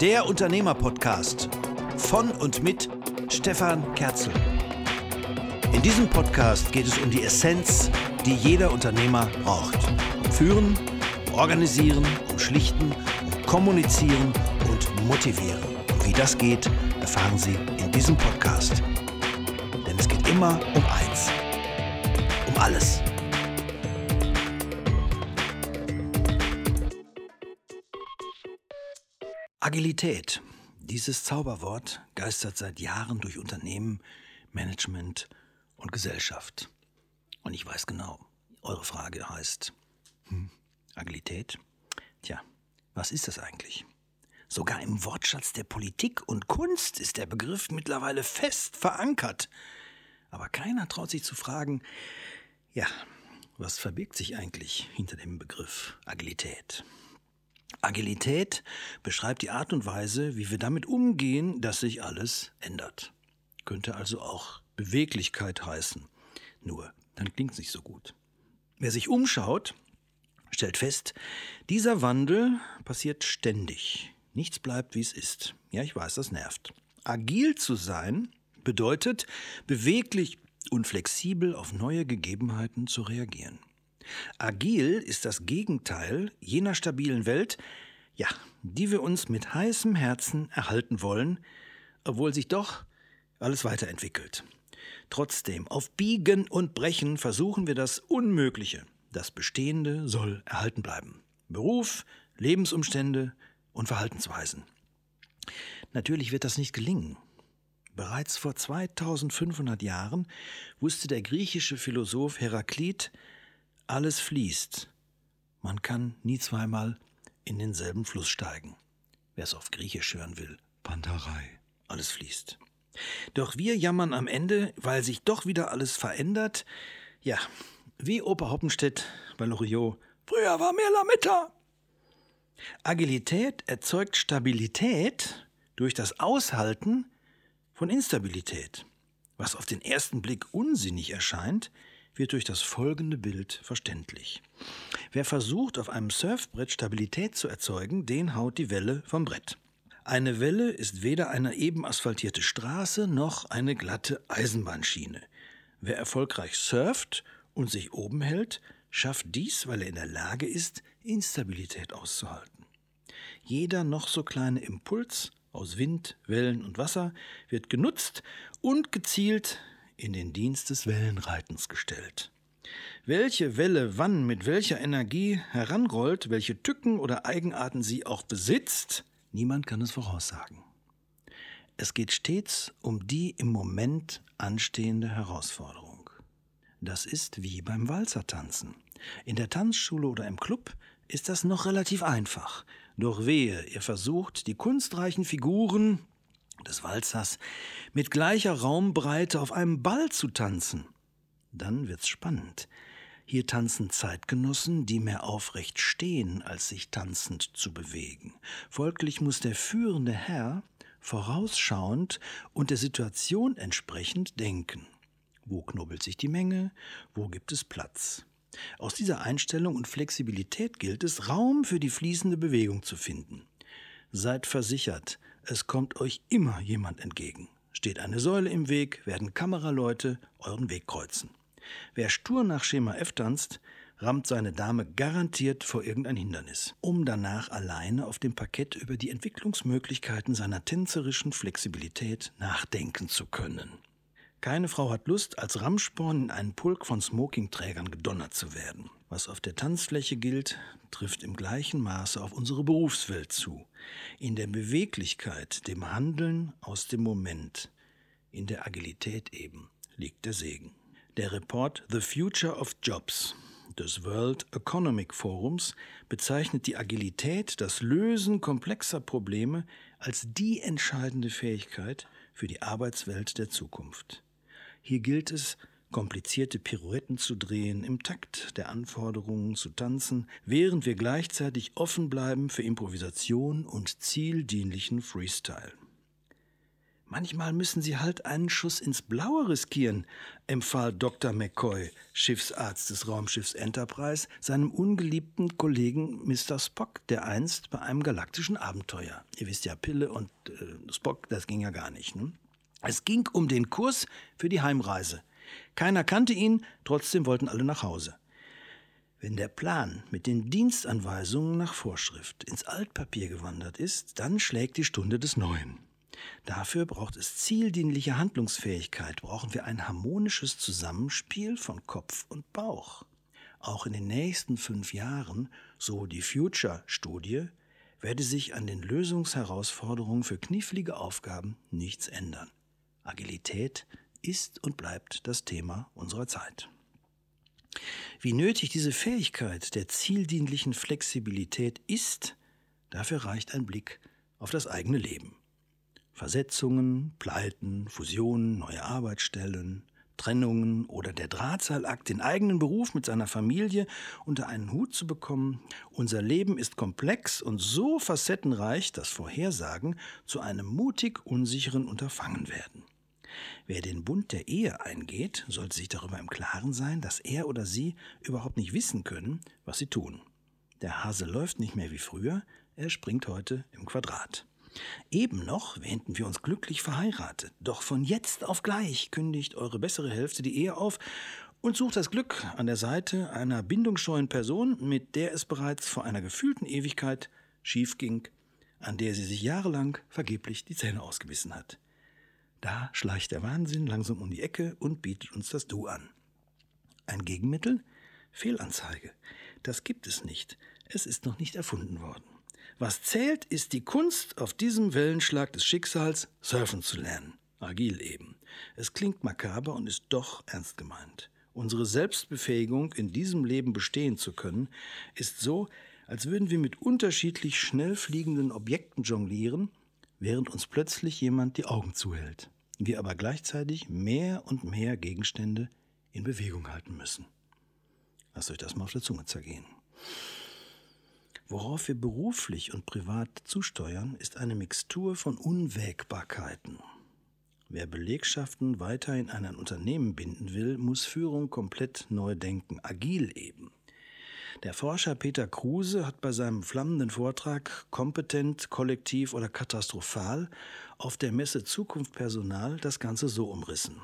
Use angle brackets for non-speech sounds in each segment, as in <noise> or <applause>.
Der Unternehmer-Podcast von und mit Stefan Kerzel. In diesem Podcast geht es um die Essenz, die jeder Unternehmer braucht. Um Führen, Organisieren, um Schlichten, um Kommunizieren und Motivieren. Und wie das geht, erfahren Sie in diesem Podcast. Denn es geht immer um eins. Um alles. Agilität. Dieses Zauberwort geistert seit Jahren durch Unternehmen, Management und Gesellschaft. Und ich weiß genau, eure Frage heißt, hm, Agilität? Tja, was ist das eigentlich? Sogar im Wortschatz der Politik und Kunst ist der Begriff mittlerweile fest verankert. Aber keiner traut sich zu fragen, ja, was verbirgt sich eigentlich hinter dem Begriff Agilität? Agilität beschreibt die Art und Weise, wie wir damit umgehen, dass sich alles ändert. Könnte also auch Beweglichkeit heißen. Nur, dann klingt es nicht so gut. Wer sich umschaut, stellt fest, dieser Wandel passiert ständig. Nichts bleibt, wie es ist. Ja, ich weiß, das nervt. Agil zu sein bedeutet, beweglich und flexibel auf neue Gegebenheiten zu reagieren. Agil ist das Gegenteil jener stabilen Welt, ja, die wir uns mit heißem Herzen erhalten wollen, obwohl sich doch alles weiterentwickelt. Trotzdem, auf Biegen und Brechen versuchen wir das Unmögliche. Das Bestehende soll erhalten bleiben. Beruf, Lebensumstände und Verhaltensweisen. Natürlich wird das nicht gelingen. Bereits vor 2500 Jahren wusste der griechische Philosoph Heraklit, alles fließt. Man kann nie zweimal in denselben Fluss steigen. Wer es auf Griechisch hören will, Pantarei. Alles fließt. Doch wir jammern am Ende, weil sich doch wieder alles verändert. Ja, wie Opa Hoppenstedt bei Loriot. Früher war mehr Lametta. Agilität erzeugt Stabilität durch das Aushalten von Instabilität. Was auf den ersten Blick unsinnig erscheint, wird durch das folgende Bild verständlich. Wer versucht, auf einem Surfbrett Stabilität zu erzeugen, den haut die Welle vom Brett. Eine Welle ist weder eine eben asphaltierte Straße noch eine glatte Eisenbahnschiene. Wer erfolgreich surft und sich oben hält, schafft dies, weil er in der Lage ist, Instabilität auszuhalten. Jeder noch so kleine Impuls aus Wind, Wellen und Wasser wird genutzt und gezielt in den Dienst des Wellenreitens gestellt. Welche Welle wann mit welcher Energie heranrollt, welche Tücken oder Eigenarten sie auch besitzt, niemand kann es voraussagen. Es geht stets um die im Moment anstehende Herausforderung. Das ist wie beim Walzertanzen. In der Tanzschule oder im Club ist das noch relativ einfach. Doch wehe, ihr versucht, die kunstreichen Figuren des Walzers mit gleicher Raumbreite auf einem Ball zu tanzen. Dann wird's spannend. Hier tanzen Zeitgenossen, die mehr aufrecht stehen, als sich tanzend zu bewegen. Folglich muss der führende Herr vorausschauend und der Situation entsprechend denken. Wo knubbelt sich die Menge? Wo gibt es Platz? Aus dieser Einstellung und Flexibilität gilt es, Raum für die fließende Bewegung zu finden. Seid versichert, es kommt euch immer jemand entgegen. Steht eine Säule im Weg, werden Kameraleute euren Weg kreuzen. Wer stur nach Schema F tanzt, rammt seine Dame garantiert vor irgendein Hindernis, um danach alleine auf dem Parkett über die Entwicklungsmöglichkeiten seiner tänzerischen Flexibilität nachdenken zu können. Keine Frau hat Lust, als Ramsporn in einen Pulk von Smokingträgern gedonnert zu werden. Was auf der Tanzfläche gilt, trifft im gleichen Maße auf unsere Berufswelt zu. In der Beweglichkeit, dem Handeln aus dem Moment, in der Agilität eben, liegt der Segen. Der Report The Future of Jobs des World Economic Forums bezeichnet die Agilität, das Lösen komplexer Probleme, als die entscheidende Fähigkeit für die Arbeitswelt der Zukunft. Hier gilt es, komplizierte Pirouetten zu drehen, im Takt der Anforderungen zu tanzen, während wir gleichzeitig offen bleiben für Improvisation und zieldienlichen Freestyle. Manchmal müssen Sie halt einen Schuss ins Blaue riskieren, empfahl Dr. McCoy, Schiffsarzt des Raumschiffs Enterprise, seinem ungeliebten Kollegen Mr. Spock, der einst bei einem galaktischen Abenteuer, ihr wisst ja, Pille und äh, Spock, das ging ja gar nicht. Ne? Es ging um den Kurs für die Heimreise. Keiner kannte ihn, trotzdem wollten alle nach Hause. Wenn der Plan mit den Dienstanweisungen nach Vorschrift ins Altpapier gewandert ist, dann schlägt die Stunde des Neuen. Dafür braucht es zieldienliche Handlungsfähigkeit, brauchen wir ein harmonisches Zusammenspiel von Kopf und Bauch. Auch in den nächsten fünf Jahren, so die Future-Studie, werde sich an den Lösungsherausforderungen für knifflige Aufgaben nichts ändern. Agilität ist und bleibt das Thema unserer Zeit. Wie nötig diese Fähigkeit der zieldienlichen Flexibilität ist, dafür reicht ein Blick auf das eigene Leben. Versetzungen, Pleiten, Fusionen, neue Arbeitsstellen, Trennungen oder der Drahtseilakt, den eigenen Beruf mit seiner Familie unter einen Hut zu bekommen. Unser Leben ist komplex und so facettenreich, dass Vorhersagen zu einem mutig unsicheren Unterfangen werden. Wer den Bund der Ehe eingeht, sollte sich darüber im Klaren sein, dass er oder sie überhaupt nicht wissen können, was sie tun. Der Hase läuft nicht mehr wie früher, er springt heute im Quadrat. Eben noch wähnten wir uns glücklich verheiratet, doch von jetzt auf gleich kündigt eure bessere Hälfte die Ehe auf und sucht das Glück an der Seite einer bindungsscheuen Person, mit der es bereits vor einer gefühlten Ewigkeit schief ging, an der sie sich jahrelang vergeblich die Zähne ausgebissen hat. Da schleicht der Wahnsinn langsam um die Ecke und bietet uns das Du an. Ein Gegenmittel? Fehlanzeige. Das gibt es nicht. Es ist noch nicht erfunden worden. Was zählt, ist die Kunst, auf diesem Wellenschlag des Schicksals surfen zu lernen. Agil eben. Es klingt makaber und ist doch ernst gemeint. Unsere Selbstbefähigung, in diesem Leben bestehen zu können, ist so, als würden wir mit unterschiedlich schnell fliegenden Objekten jonglieren, während uns plötzlich jemand die Augen zuhält. Wir aber gleichzeitig mehr und mehr Gegenstände in Bewegung halten müssen. Lasst euch das mal auf der Zunge zergehen. Worauf wir beruflich und privat zusteuern, ist eine Mixtur von Unwägbarkeiten. Wer Belegschaften weiter in ein Unternehmen binden will, muss Führung komplett neu denken, agil eben. Der Forscher Peter Kruse hat bei seinem flammenden Vortrag Kompetent, Kollektiv oder Katastrophal auf der Messe Zukunft Personal das Ganze so umrissen.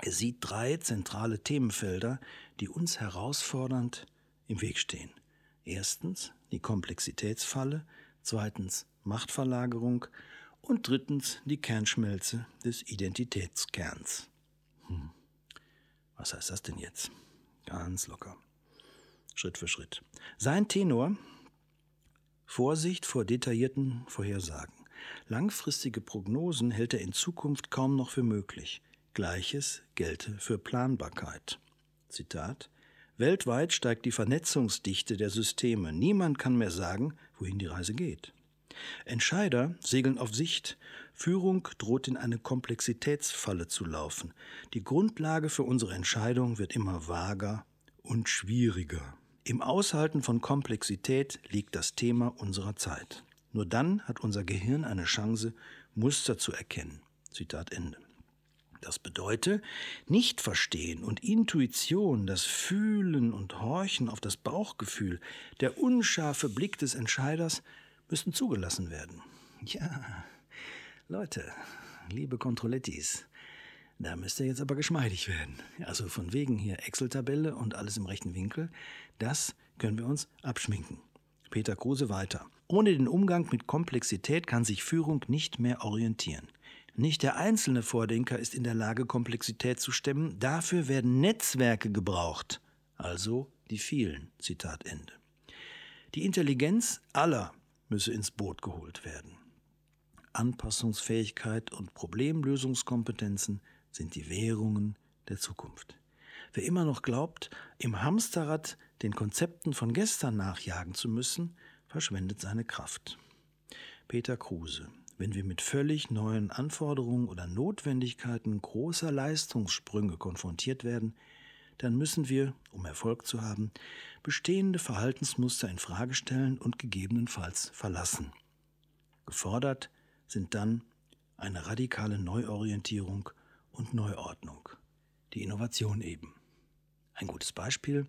Er sieht drei zentrale Themenfelder, die uns herausfordernd im Weg stehen. Erstens die Komplexitätsfalle, zweitens Machtverlagerung und drittens die Kernschmelze des Identitätskerns. Hm. Was heißt das denn jetzt? Ganz locker. Schritt für Schritt. Sein Tenor Vorsicht vor detaillierten Vorhersagen. Langfristige Prognosen hält er in Zukunft kaum noch für möglich. Gleiches gelte für Planbarkeit. Zitat Weltweit steigt die Vernetzungsdichte der Systeme. Niemand kann mehr sagen, wohin die Reise geht. Entscheider segeln auf Sicht. Führung droht in eine Komplexitätsfalle zu laufen. Die Grundlage für unsere Entscheidung wird immer vager und schwieriger. Im Aushalten von Komplexität liegt das Thema unserer Zeit. Nur dann hat unser Gehirn eine Chance, Muster zu erkennen. Zitat Ende. Das bedeutet, nicht verstehen und Intuition, das Fühlen und Horchen auf das Bauchgefühl, der unscharfe Blick des Entscheiders müssen zugelassen werden. Ja, Leute, liebe Controlettis, da müsst ihr jetzt aber geschmeidig werden. Also von wegen hier Excel-Tabelle und alles im rechten Winkel, das können wir uns abschminken. Peter Kruse weiter. Ohne den Umgang mit Komplexität kann sich Führung nicht mehr orientieren. Nicht der einzelne Vordenker ist in der Lage, Komplexität zu stemmen, dafür werden Netzwerke gebraucht, also die vielen. Zitat Ende. Die Intelligenz aller müsse ins Boot geholt werden. Anpassungsfähigkeit und Problemlösungskompetenzen sind die Währungen der Zukunft. Wer immer noch glaubt, im Hamsterrad den Konzepten von gestern nachjagen zu müssen, verschwendet seine Kraft. Peter Kruse wenn wir mit völlig neuen Anforderungen oder Notwendigkeiten großer Leistungssprünge konfrontiert werden, dann müssen wir, um Erfolg zu haben, bestehende Verhaltensmuster in Frage stellen und gegebenenfalls verlassen. Gefordert sind dann eine radikale Neuorientierung und Neuordnung. Die Innovation eben. Ein gutes Beispiel,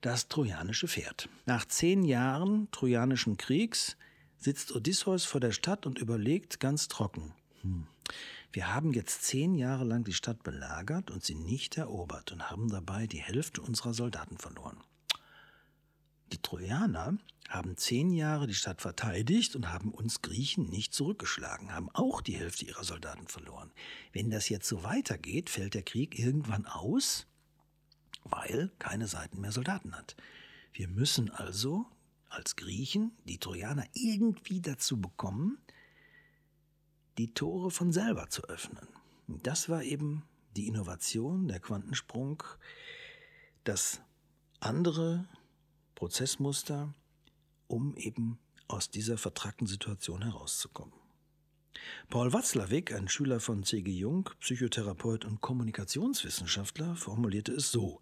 das trojanische Pferd. Nach zehn Jahren trojanischen Kriegs sitzt Odysseus vor der Stadt und überlegt ganz trocken. Hm. Wir haben jetzt zehn Jahre lang die Stadt belagert und sie nicht erobert und haben dabei die Hälfte unserer Soldaten verloren. Die Trojaner haben zehn Jahre die Stadt verteidigt und haben uns Griechen nicht zurückgeschlagen, haben auch die Hälfte ihrer Soldaten verloren. Wenn das jetzt so weitergeht, fällt der Krieg irgendwann aus, weil keine Seiten mehr Soldaten hat. Wir müssen also als Griechen die Trojaner irgendwie dazu bekommen, die Tore von selber zu öffnen. Das war eben die Innovation, der Quantensprung, dass andere Prozessmuster, um eben aus dieser vertrackten Situation herauszukommen. Paul Watzlawick, ein Schüler von C.G. Jung, Psychotherapeut und Kommunikationswissenschaftler, formulierte es so.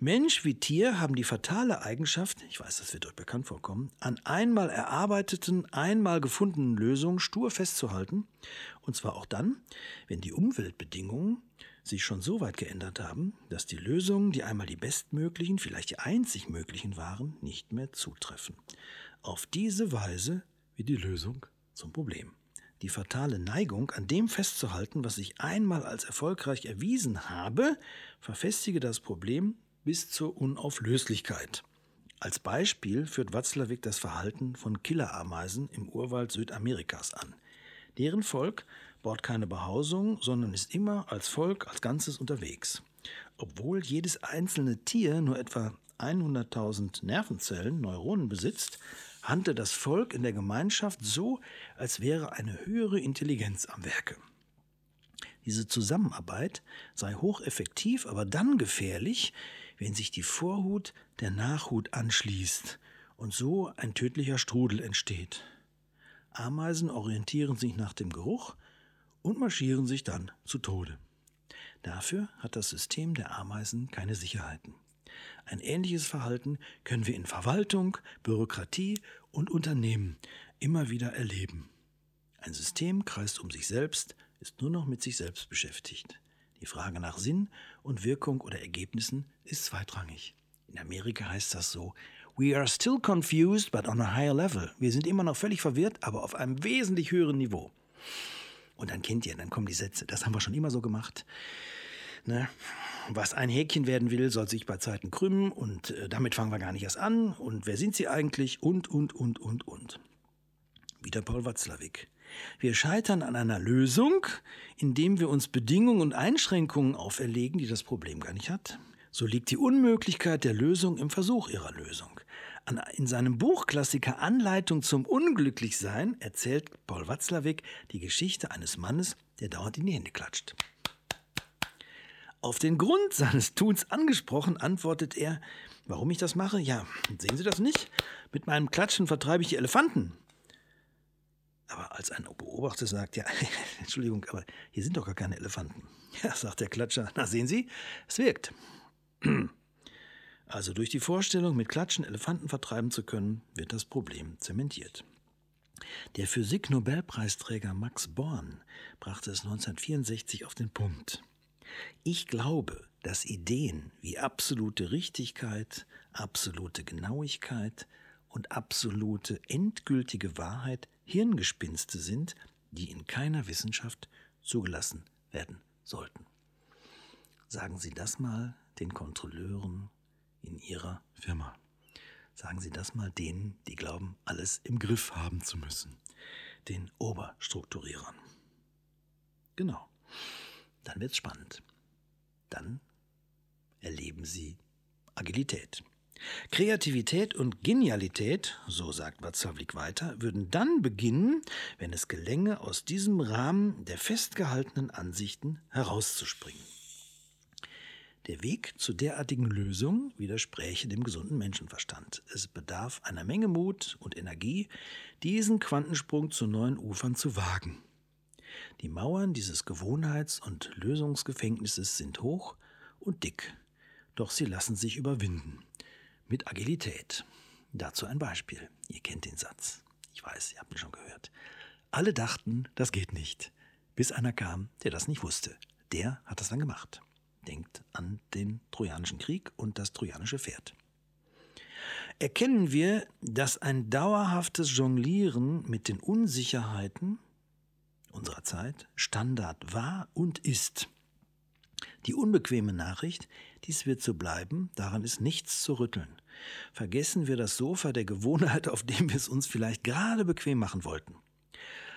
Mensch wie Tier haben die fatale Eigenschaft, ich weiß, das wird euch bekannt vorkommen, an einmal erarbeiteten, einmal gefundenen Lösungen stur festzuhalten, und zwar auch dann, wenn die Umweltbedingungen sich schon so weit geändert haben, dass die Lösungen, die einmal die bestmöglichen, vielleicht die einzig möglichen waren, nicht mehr zutreffen. Auf diese Weise wird die Lösung zum Problem. Die fatale Neigung, an dem festzuhalten, was ich einmal als erfolgreich erwiesen habe, verfestige das Problem bis zur Unauflöslichkeit. Als Beispiel führt Watzlawick das Verhalten von Killerameisen im Urwald Südamerikas an. Deren Volk baut keine Behausung, sondern ist immer als Volk, als Ganzes unterwegs. Obwohl jedes einzelne Tier nur etwa 100.000 Nervenzellen, Neuronen besitzt, handelt das Volk in der Gemeinschaft so, als wäre eine höhere Intelligenz am Werke. Diese Zusammenarbeit sei hocheffektiv, aber dann gefährlich, wenn sich die Vorhut der Nachhut anschließt und so ein tödlicher Strudel entsteht. Ameisen orientieren sich nach dem Geruch und marschieren sich dann zu Tode. Dafür hat das System der Ameisen keine Sicherheiten. Ein ähnliches Verhalten können wir in Verwaltung, Bürokratie und Unternehmen immer wieder erleben. Ein System kreist um sich selbst, ist nur noch mit sich selbst beschäftigt. Die Frage nach Sinn und Wirkung oder Ergebnissen ist zweitrangig. In Amerika heißt das so, We are still confused, but on a higher level. Wir sind immer noch völlig verwirrt, aber auf einem wesentlich höheren Niveau. Und dann kennt ihr, dann kommen die Sätze. Das haben wir schon immer so gemacht. Ne? Was ein Häkchen werden will, soll sich bei Zeiten krümmen und äh, damit fangen wir gar nicht erst an. Und wer sind sie eigentlich? Und, und, und, und, und. Wieder Paul Watzlawick. Wir scheitern an einer Lösung, indem wir uns Bedingungen und Einschränkungen auferlegen, die das Problem gar nicht hat. So liegt die Unmöglichkeit der Lösung im Versuch ihrer Lösung. In seinem Buchklassiker Anleitung zum Unglücklichsein erzählt Paul Watzlawick die Geschichte eines Mannes, der dauernd in die Hände klatscht. Auf den Grund seines Tuns angesprochen, antwortet er, warum ich das mache? Ja, sehen Sie das nicht? Mit meinem Klatschen vertreibe ich die Elefanten. Aber als ein Beobachter sagt, ja, <laughs> Entschuldigung, aber hier sind doch gar keine Elefanten. Ja, sagt der Klatscher, na sehen Sie, es wirkt. Also durch die Vorstellung, mit Klatschen Elefanten vertreiben zu können, wird das Problem zementiert. Der Physik-Nobelpreisträger Max Born brachte es 1964 auf den Punkt. Ich glaube, dass Ideen wie absolute Richtigkeit, absolute Genauigkeit und absolute endgültige Wahrheit Hirngespinste sind, die in keiner Wissenschaft zugelassen werden sollten. Sagen Sie das mal den Kontrolleuren in Ihrer Firma. Sagen Sie das mal denen, die glauben, alles im Griff haben zu müssen. Den Oberstrukturierern. Genau dann wird es spannend. Dann erleben Sie Agilität. Kreativität und Genialität, so sagt Watzlawick weiter, würden dann beginnen, wenn es gelänge, aus diesem Rahmen der festgehaltenen Ansichten herauszuspringen. Der Weg zu derartigen Lösungen widerspräche dem gesunden Menschenverstand. Es bedarf einer Menge Mut und Energie, diesen Quantensprung zu neuen Ufern zu wagen. Die Mauern dieses Gewohnheits- und Lösungsgefängnisses sind hoch und dick, doch sie lassen sich überwinden. Mit Agilität. Dazu ein Beispiel. Ihr kennt den Satz. Ich weiß, ihr habt ihn schon gehört. Alle dachten, das geht nicht. Bis einer kam, der das nicht wusste. Der hat das dann gemacht. Denkt an den Trojanischen Krieg und das trojanische Pferd. Erkennen wir, dass ein dauerhaftes Jonglieren mit den Unsicherheiten unserer Zeit Standard war und ist. Die unbequeme Nachricht, dies wird so bleiben, daran ist nichts zu rütteln. Vergessen wir das Sofa der Gewohnheit, auf dem wir es uns vielleicht gerade bequem machen wollten.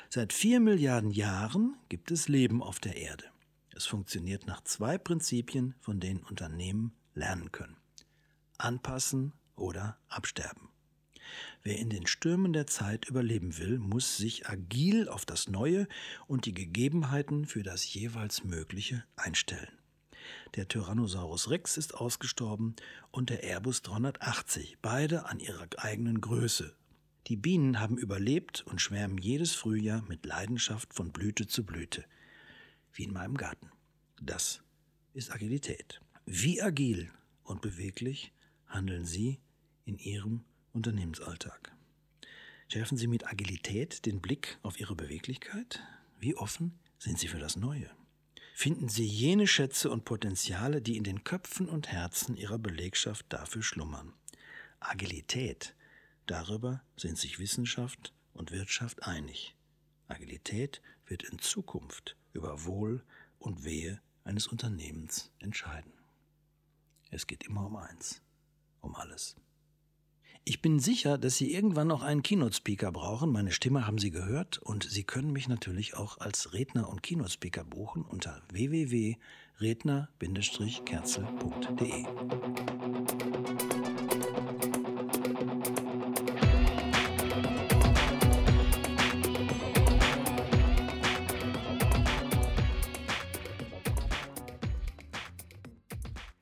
Seit vier Milliarden Jahren gibt es Leben auf der Erde. Es funktioniert nach zwei Prinzipien, von denen Unternehmen lernen können. Anpassen oder absterben. Wer in den Stürmen der Zeit überleben will, muss sich agil auf das Neue und die Gegebenheiten für das jeweils Mögliche einstellen. Der Tyrannosaurus Rex ist ausgestorben und der Airbus 380, beide an ihrer eigenen Größe. Die Bienen haben überlebt und schwärmen jedes Frühjahr mit Leidenschaft von Blüte zu Blüte. Wie in meinem Garten. Das ist Agilität. Wie agil und beweglich handeln Sie in Ihrem Unternehmensalltag? Schärfen Sie mit Agilität den Blick auf Ihre Beweglichkeit? Wie offen sind Sie für das Neue? Finden Sie jene Schätze und Potenziale, die in den Köpfen und Herzen Ihrer Belegschaft dafür schlummern? Agilität, darüber sind sich Wissenschaft und Wirtschaft einig. Agilität wird in Zukunft über Wohl und Wehe eines Unternehmens entscheiden. Es geht immer um eins, um alles. Ich bin sicher, dass Sie irgendwann noch einen Keynote-Speaker brauchen. Meine Stimme haben Sie gehört und Sie können mich natürlich auch als Redner und Keynote-Speaker buchen unter www.redner-kerzel.de.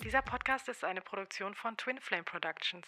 Dieser Podcast ist eine Produktion von Twin Flame Productions.